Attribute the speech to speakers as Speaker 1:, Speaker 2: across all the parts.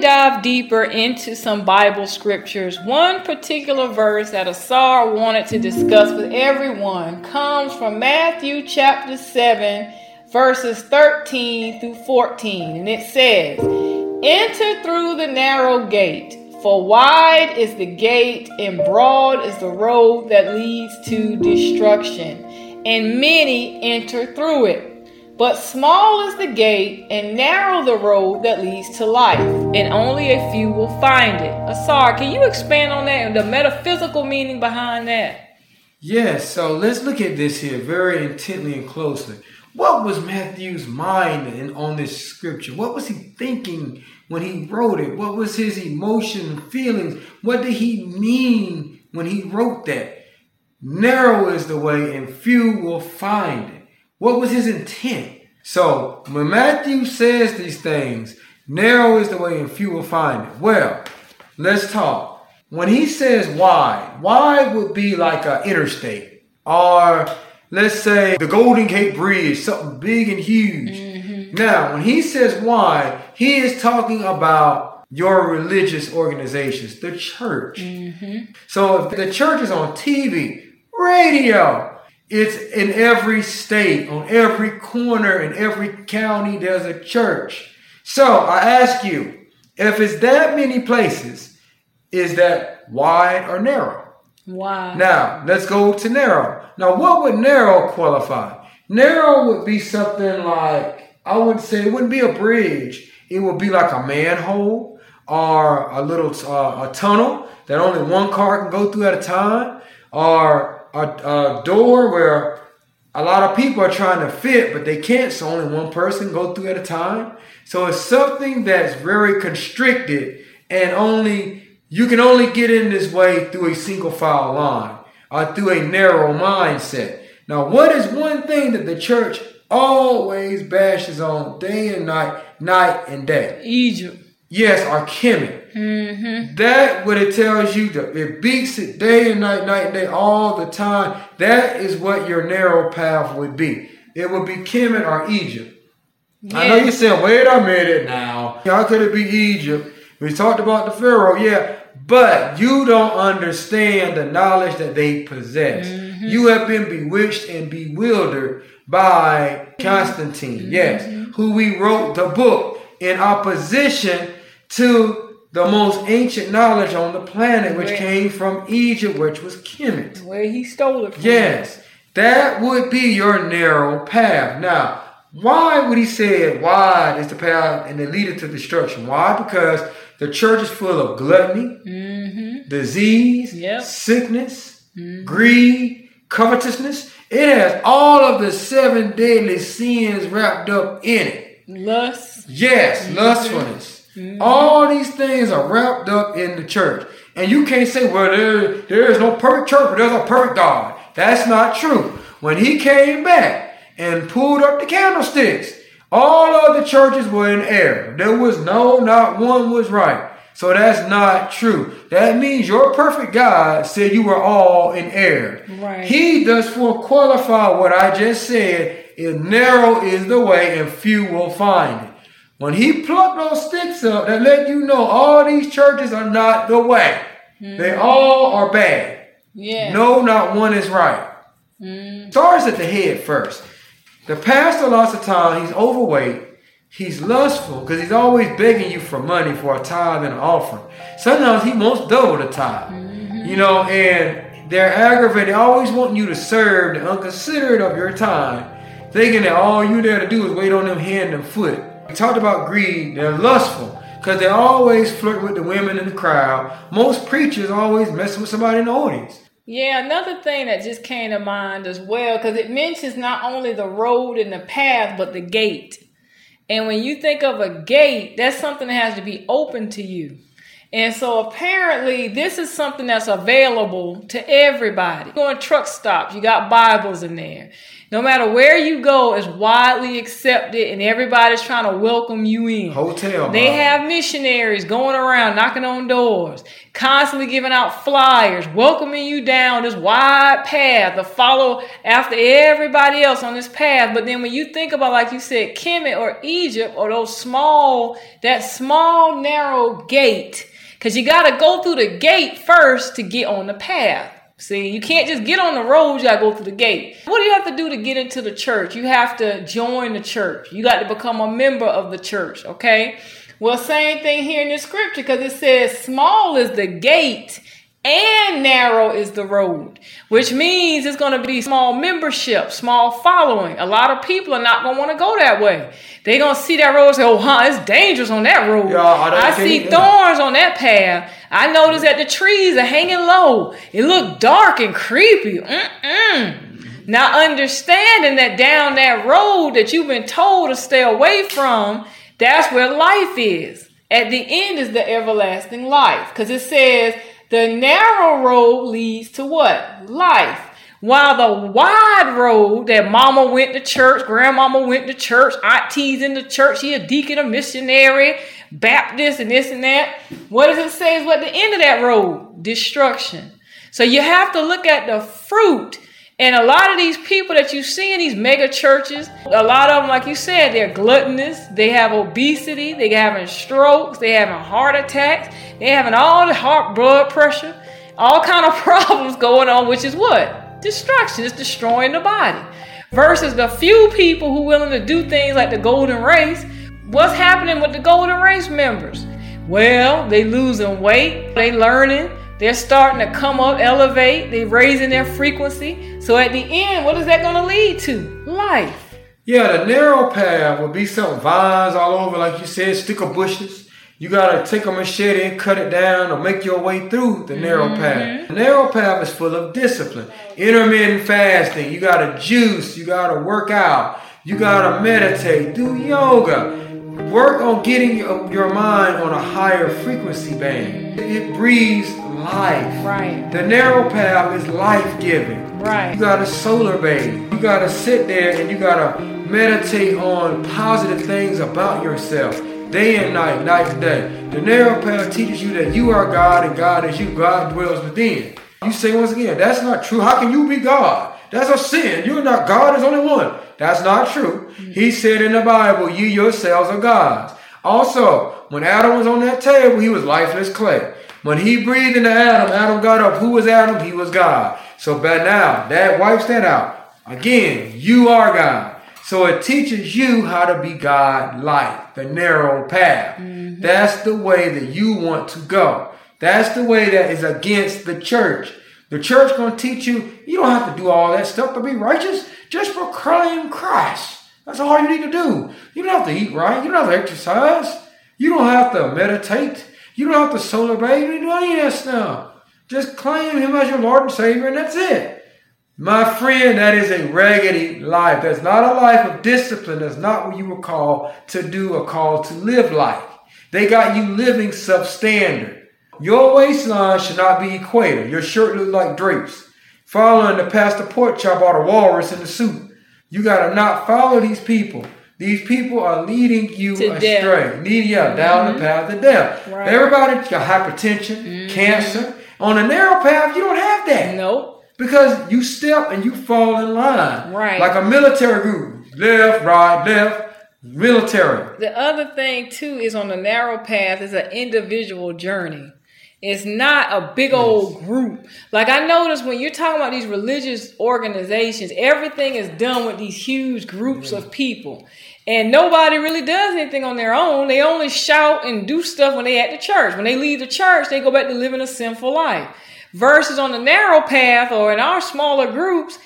Speaker 1: dive deeper into some Bible scriptures, one particular verse that Asar wanted to discuss with everyone comes from Matthew chapter 7, verses 13 through 14. And it says, Enter through the narrow gate, for wide is the gate and broad is the road that leads to destruction, and many enter through it. But small is the gate and narrow the road that leads to life, and only a few will find it. Asar, can you expand on that and the metaphysical meaning behind that?
Speaker 2: Yes, so let's look at this here very intently and closely. What was Matthew's mind in, on this scripture? What was he thinking when he wrote it? What was his emotion feelings? What did he mean when he wrote that? Narrow is the way, and few will find it. What was his intent? So when Matthew says these things, narrow is the way and few will find it. Well, let's talk. When he says wide, wide would be like an interstate or let's say the Golden Gate Bridge, something big and huge. Mm-hmm. Now, when he says wide, he is talking about your religious organizations, the church. Mm-hmm. So if the church is on TV, radio, it's in every state, on every corner, in every county, there's a church. So I ask you, if it's that many places, is that wide or narrow?
Speaker 1: Wide.
Speaker 2: Now, let's go to narrow. Now, what would narrow qualify? Narrow would be something like, I would say it wouldn't be a bridge. It would be like a manhole or a little uh, a tunnel that only one car can go through at a time or a, a door where a lot of people are trying to fit, but they can't, so only one person go through at a time. So it's something that's very constricted and only you can only get in this way through a single file line or through a narrow mindset. Now, what is one thing that the church always bashes on day and night, night and day?
Speaker 1: Egypt.
Speaker 2: Yes, or Kemet. Mm-hmm. That what it tells you, that it beats it day and night, night and day, all the time. That is what your narrow path would be. It would be Kemet or Egypt. Yeah. I know you said, wait a minute now. How could it be Egypt? We talked about the Pharaoh, yeah, but you don't understand the knowledge that they possess. Mm-hmm. You have been bewitched and bewildered by Constantine, mm-hmm. yes, who we wrote the book in opposition to the most ancient knowledge on the planet, which where, came from Egypt, which was Kemet.
Speaker 1: Where he stole it from.
Speaker 2: Yes. That would be your narrow path. Now, why would he say it wide is the path and the leader to destruction? Why? Because the church is full of gluttony, mm-hmm. disease, yep. sickness, mm-hmm. greed, covetousness. It has all of the seven deadly sins wrapped up in it.
Speaker 1: Lust.
Speaker 2: Yes, mm-hmm. lustfulness Mm-hmm. All these things are wrapped up in the church. And you can't say, well, there, there is no perfect church, but there's a perfect God. That's not true. When he came back and pulled up the candlesticks, all of the churches were in error. There was no, not one was right. So that's not true. That means your perfect God said you were all in error.
Speaker 1: Right.
Speaker 2: He does for qualify what I just said is narrow is the way and few will find it. When he plucked those sticks up, that let you know all these churches are not the way. Mm. They all are bad.
Speaker 1: Yeah.
Speaker 2: No, not one is right. Mm. Starts at the head first. The pastor lots of time, he's overweight. He's lustful because he's always begging you for money for a tithe and an offering. Sometimes he wants double the tithe. Mm-hmm. You know, and they're aggravated. They always want you to serve the unconsiderate of your time, thinking that all you there to do is wait on them hand and foot. We talked about greed. They're lustful because they always flirt with the women in the crowd. Most preachers always messing with somebody in the audience.
Speaker 1: Yeah, another thing that just came to mind as well, because it mentions not only the road and the path, but the gate. And when you think of a gate, that's something that has to be open to you. And so apparently, this is something that's available to everybody. You go in truck stops, you got Bibles in there. No matter where you go, it's widely accepted and everybody's trying to welcome you in.
Speaker 2: Hotel.
Speaker 1: They have missionaries going around knocking on doors, constantly giving out flyers, welcoming you down this wide path to follow after everybody else on this path. But then when you think about, like you said, Kemet or Egypt or those small, that small narrow gate, because you got to go through the gate first to get on the path. See, you can't just get on the road, you gotta go through the gate. What do you have to do to get into the church? You have to join the church. You got to become a member of the church, okay? Well, same thing here in the scripture because it says, small is the gate and narrow is the road, which means it's going to be small membership, small following. A lot of people are not going to want to go that way. They're going to see that road and say, oh, huh, it's dangerous on that road.
Speaker 2: Yeah, I
Speaker 1: I see thorns on that path. I notice that the trees are hanging low. It look dark and creepy. Mm-mm. Now, understanding that down that road that you've been told to stay away from, that's where life is. At the end is the everlasting life. Because it says the narrow road leads to what? Life. While the wide road that mama went to church, grandmama went to church, auntie's in the church, she a deacon, a missionary, Baptist, and this and that. What does it say is what the end of that road? Destruction. So you have to look at the fruit. And a lot of these people that you see in these mega churches, a lot of them, like you said, they're gluttonous, they have obesity, They're having strokes, they having heart attacks, they having all the heart blood pressure, all kind of problems going on, which is what? Destruction. It's destroying the body. Versus the few people who willing to do things like the golden race. What's happening with the golden race members? Well, they losing weight, they learning, they're starting to come up, elevate, they're raising their frequency. So at the end, what is that going to lead to? Life.
Speaker 2: Yeah, the narrow path will be some vines all over, like you said, stick sticker bushes. You gotta take a machete and cut it down or make your way through the narrow mm-hmm. path. The narrow path is full of discipline. Intermittent fasting. You gotta juice. You gotta work out. You gotta meditate. Do yoga. Work on getting your mind on a higher frequency band. It breathes life.
Speaker 1: Right.
Speaker 2: The narrow path is life giving.
Speaker 1: Right.
Speaker 2: You gotta solar bathe. You gotta sit there and you gotta meditate on positive things about yourself. Day and night, night and day. The narrow path teaches you that you are God and God is you. God dwells within. You say once again, that's not true. How can you be God? That's a sin. You're not God, there's only one. That's not true. Mm-hmm. He said in the Bible, you yourselves are gods. Also, when Adam was on that table, he was lifeless clay. When he breathed into Adam, Adam got up. Who was Adam? He was God. So by now, that wipes that out. Again, you are God. So it teaches you how to be God like, the narrow path. Mm-hmm. That's the way that you want to go. That's the way that is against the church. The church gonna teach you, you don't have to do all that stuff to be righteous. Just proclaim Christ. That's all you need to do. You don't have to eat right. You don't have to exercise. You don't have to meditate. You don't have to bathe. You don't do any of that stuff. Just claim Him as your Lord and Savior, and that's it. My friend, that is a raggedy life. That's not a life of discipline. That's not what you were called to do or called to live like. They got you living substandard. Your waistline should not be equator. Your shirt look like drapes. Following the pastor pork chop out a walrus in the suit. You gotta not follow these people. These people are leading you
Speaker 1: To
Speaker 2: astray. Leading you down the mm-hmm. path of death.
Speaker 1: Right.
Speaker 2: Everybody got hypertension, mm-hmm. cancer. On a narrow path, you don't have that.
Speaker 1: Nope.
Speaker 2: Because you step and you fall in line.
Speaker 1: Right.
Speaker 2: Like a military group. Left, right, left, military.
Speaker 1: The other thing too is on the narrow path is an individual journey. It's not a big old group. Like I noticed when you're talking about these religious organizations, everything is done with these huge groups of people. And nobody really does anything on their own. They only shout and do stuff when they at the church. When they leave the church, they go back to living a sinful life. Versus on the narrow path or in our smaller groups,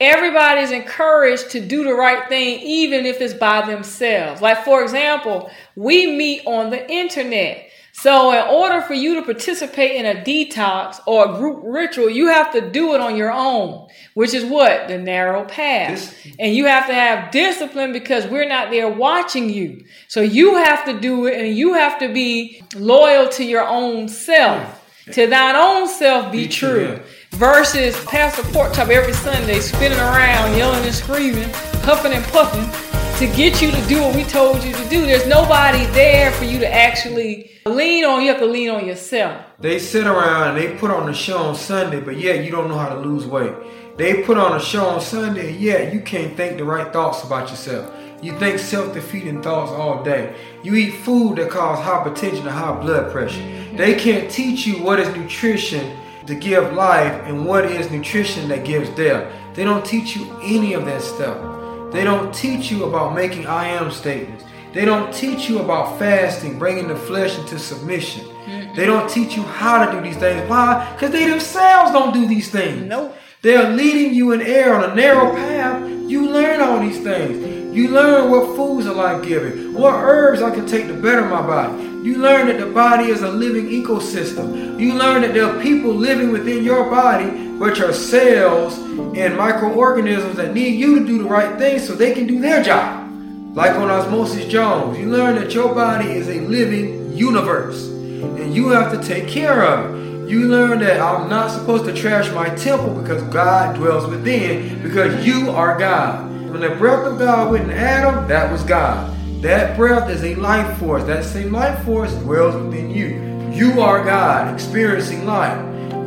Speaker 1: everybody's encouraged to do the right thing, even if it's by themselves. Like, for example, we meet on the internet. So, in order for you to participate in a detox or a group ritual, you have to do it on your own, which is what? The narrow path. And you have to have discipline because we're not there watching you. So, you have to do it and you have to be loyal to your own self. To thine own self be,
Speaker 2: Be
Speaker 1: true.
Speaker 2: true,
Speaker 1: versus Pastor Pork Chop every Sunday spinning around, yelling and screaming, huffing and puffing to get you to do what we told you to do. There's nobody there for you to actually lean on. You have to lean on yourself.
Speaker 2: They sit around and they put on a show on Sunday, but yet you don't know how to lose weight. They put on a show on Sunday, yet you can't think the right thoughts about yourself. You think self-defeating thoughts all day. You eat food that causes hypertension and high blood pressure. They can't teach you what is nutrition to give life and what is nutrition that gives death. They don't teach you any of that stuff. They don't teach you about making I am statements. They don't teach you about fasting, bringing the flesh into submission. They don't teach you how to do these things. Why? Because they themselves don't do these things.
Speaker 1: Nope.
Speaker 2: They are leading you in air on a narrow path. You learn all these things. You learn what foods are like giving, what herbs I can take to better my body. You learn that the body is a living ecosystem. You learn that there are people living within your body, which are cells and microorganisms that need you to do the right thing so they can do their job. Like on Osmosis Jones, you learn that your body is a living universe and you have to take care of it. You learn that I'm not supposed to trash my temple because God dwells within, because you are God. When the breath of God went in Adam, that was God. That breath is a life force. That same life force dwells within you. You are God experiencing life.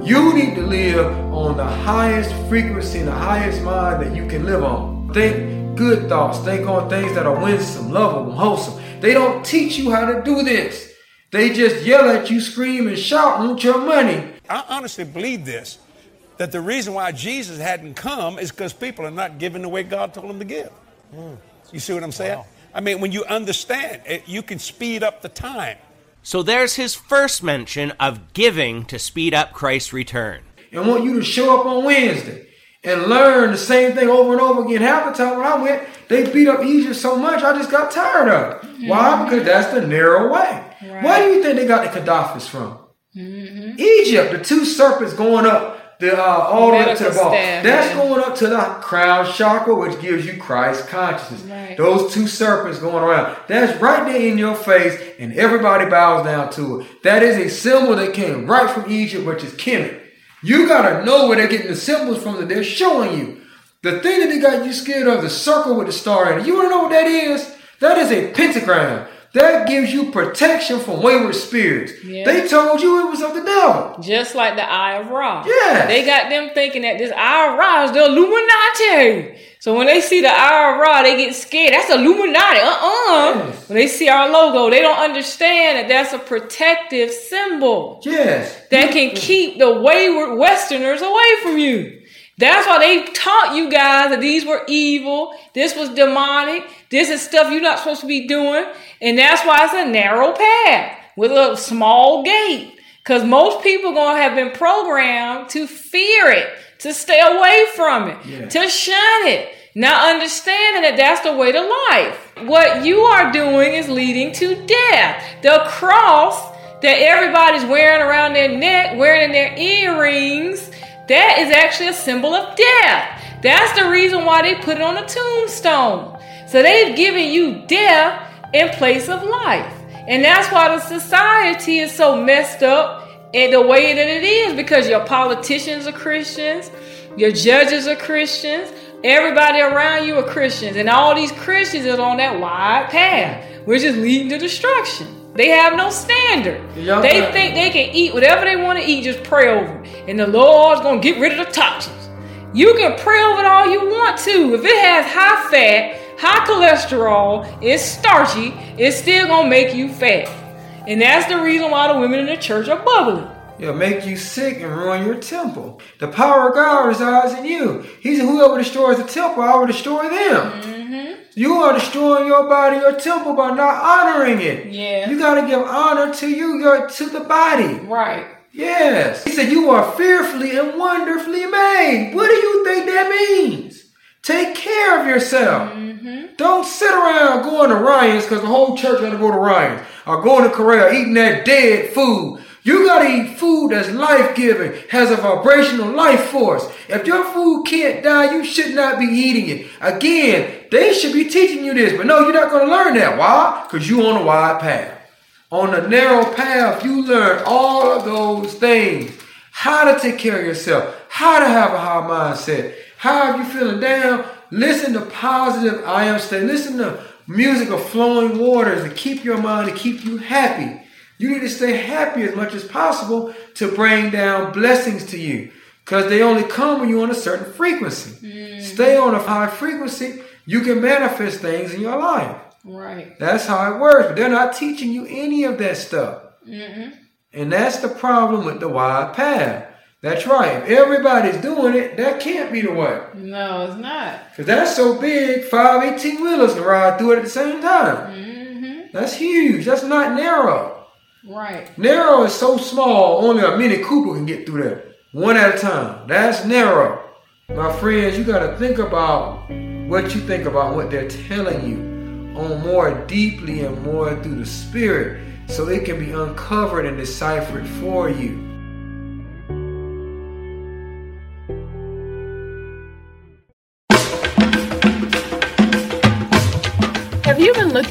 Speaker 2: You need to live on the highest frequency and the highest mind that you can live on. Think good thoughts. Think on things that are winsome, lovable, wholesome. They don't teach you how to do this. They just yell at you, scream, and shout, want your money.
Speaker 3: I honestly believe this that the reason why Jesus hadn't come is because people are not giving the way God told them to give. Hmm. You see what I'm saying? I mean, when you understand it, you can speed up the time.
Speaker 4: So there's his first mention of giving to speed up Christ's return.
Speaker 2: and want you to show up on Wednesday and learn the same thing over and over again. Half the time when I went, they beat up Egypt so much I just got tired of it. Mm-hmm. Why? Because that's the narrow way. Where do you think they got the caduceus from? Mm-hmm. Egypt, the two serpents going up the uh, all the way up to the ball. That's going up to the crown chakra, which gives you Christ consciousness.
Speaker 1: Right.
Speaker 2: Those two serpents going around. That's right there in your face, and everybody bows down to it. That is a symbol that came right from Egypt, which is Kemet. You gotta know where they're getting the symbols from that they're showing you. The thing that they got you scared of, the circle with the star in it. You wanna know what that is? That is a pentagram. That gives you protection from wayward spirits.
Speaker 1: Yeah.
Speaker 2: They told you it was of the devil.
Speaker 1: Just like the Eye of Ra.
Speaker 2: Yes.
Speaker 1: They got them thinking that this Eye of Ra is the Illuminati. So when they see the Eye of Ra, they get scared. That's Illuminati. Uh-uh.
Speaker 2: Yes.
Speaker 1: When they see our logo, they don't understand that that's a protective symbol
Speaker 2: Yes.
Speaker 1: that can keep the wayward Westerners away from you. That's why they taught you guys that these were evil. This was demonic. This is stuff you're not supposed to be doing. And that's why it's a narrow path with a small gate. Because most people gonna have been programmed to fear it, to stay away from it,
Speaker 2: Yeah.
Speaker 1: to shun it. Not understanding that that's the way to life. What you are doing is leading to death. The cross that everybody's wearing around their neck, wearing in their earrings, that is actually a symbol of death. That's the reason why they put it on a tombstone. So they've given you death in place of life. And that's why the society is so messed up in the way that it is because your politicians are Christians, your judges are Christians, everybody around you are Christians, and all these Christians is on that wide path, which is leading to destruction. They have no standard. They think they can eat whatever they want to eat, just pray over it. And the Lord's going to get rid of the toxins. You can pray over it all you want to. If it has high fat, high cholesterol, it's starchy, it's still to make you fat. And that's the reason why the women in the church are bubbly.
Speaker 2: It'll make you sick and ruin your temple. The power of God resides in you. He said, Whoever destroys the temple, I will destroy them. Mm-hmm. You are destroying your body, your temple, by not honoring it.
Speaker 1: Yeah.
Speaker 2: You got to give honor to you, your, to the body.
Speaker 1: Right.
Speaker 2: Yes. He said, You are fearfully and wonderfully made. What do you think that means? Take care of yourself. Mm-hmm. Don't sit around going to Ryan's because the whole church got to go to Ryan's or going to Korea eating that dead food. You got to eat food that's life giving, has a vibrational life force. If your food can't die, you should not be eating it. Again, they should be teaching you this, but no, you're not going to learn that. Why? Because you on a wide path. On the narrow path, you learn all of those things. How to take care of yourself. How to have a high mindset. How are you feeling down? Listen to positive I am state. Listen to music of flowing waters to keep your mind, to keep you happy. You need to stay happy as much as possible to bring down blessings to you. Because they only come when you're on a certain frequency. Mm. Stay on a high frequency, you can manifest things in your life.
Speaker 1: Right.
Speaker 2: That's how it works. But they're not teaching you any of that stuff. Mm-hmm. And that's the problem with the wide path. That's right. If everybody's doing it, that can't be the way.
Speaker 1: No, it's not.
Speaker 2: Because that's so big, five 18 wheelers can ride through it at the same time. Mm-hmm. That's huge. That's not narrow.
Speaker 1: Right.
Speaker 2: Narrow is so small, only a Mini Cooper can get through there. One at a time. That's narrow. My friends, you got to think about what you think about what they're telling you on more deeply and more through the Spirit so it can be uncovered and deciphered for you.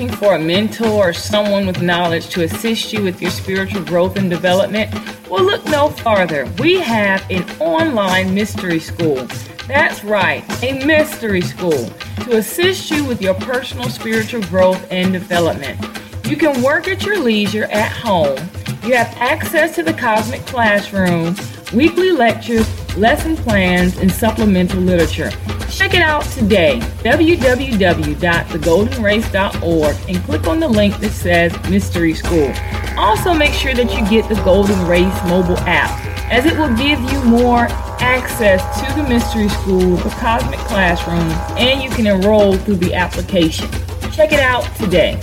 Speaker 1: Looking for a mentor or someone with knowledge to assist you with your spiritual growth and development? Well, look no farther. We have an online mystery school. That's right, a mystery school to assist you with your personal spiritual growth and development. You can work at your leisure at home. You have access to the Cosmic Classroom, weekly lectures, lesson plans, and supplemental literature. Check it out today, www.thegoldenrace.org, and click on the link that says Mystery School. Also, make sure that you get the Golden Race mobile app, as it will give you more access to the Mystery School, the Cosmic Classroom, and you can enroll through the application. Check it out today.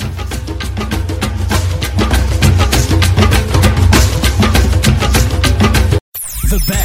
Speaker 5: The best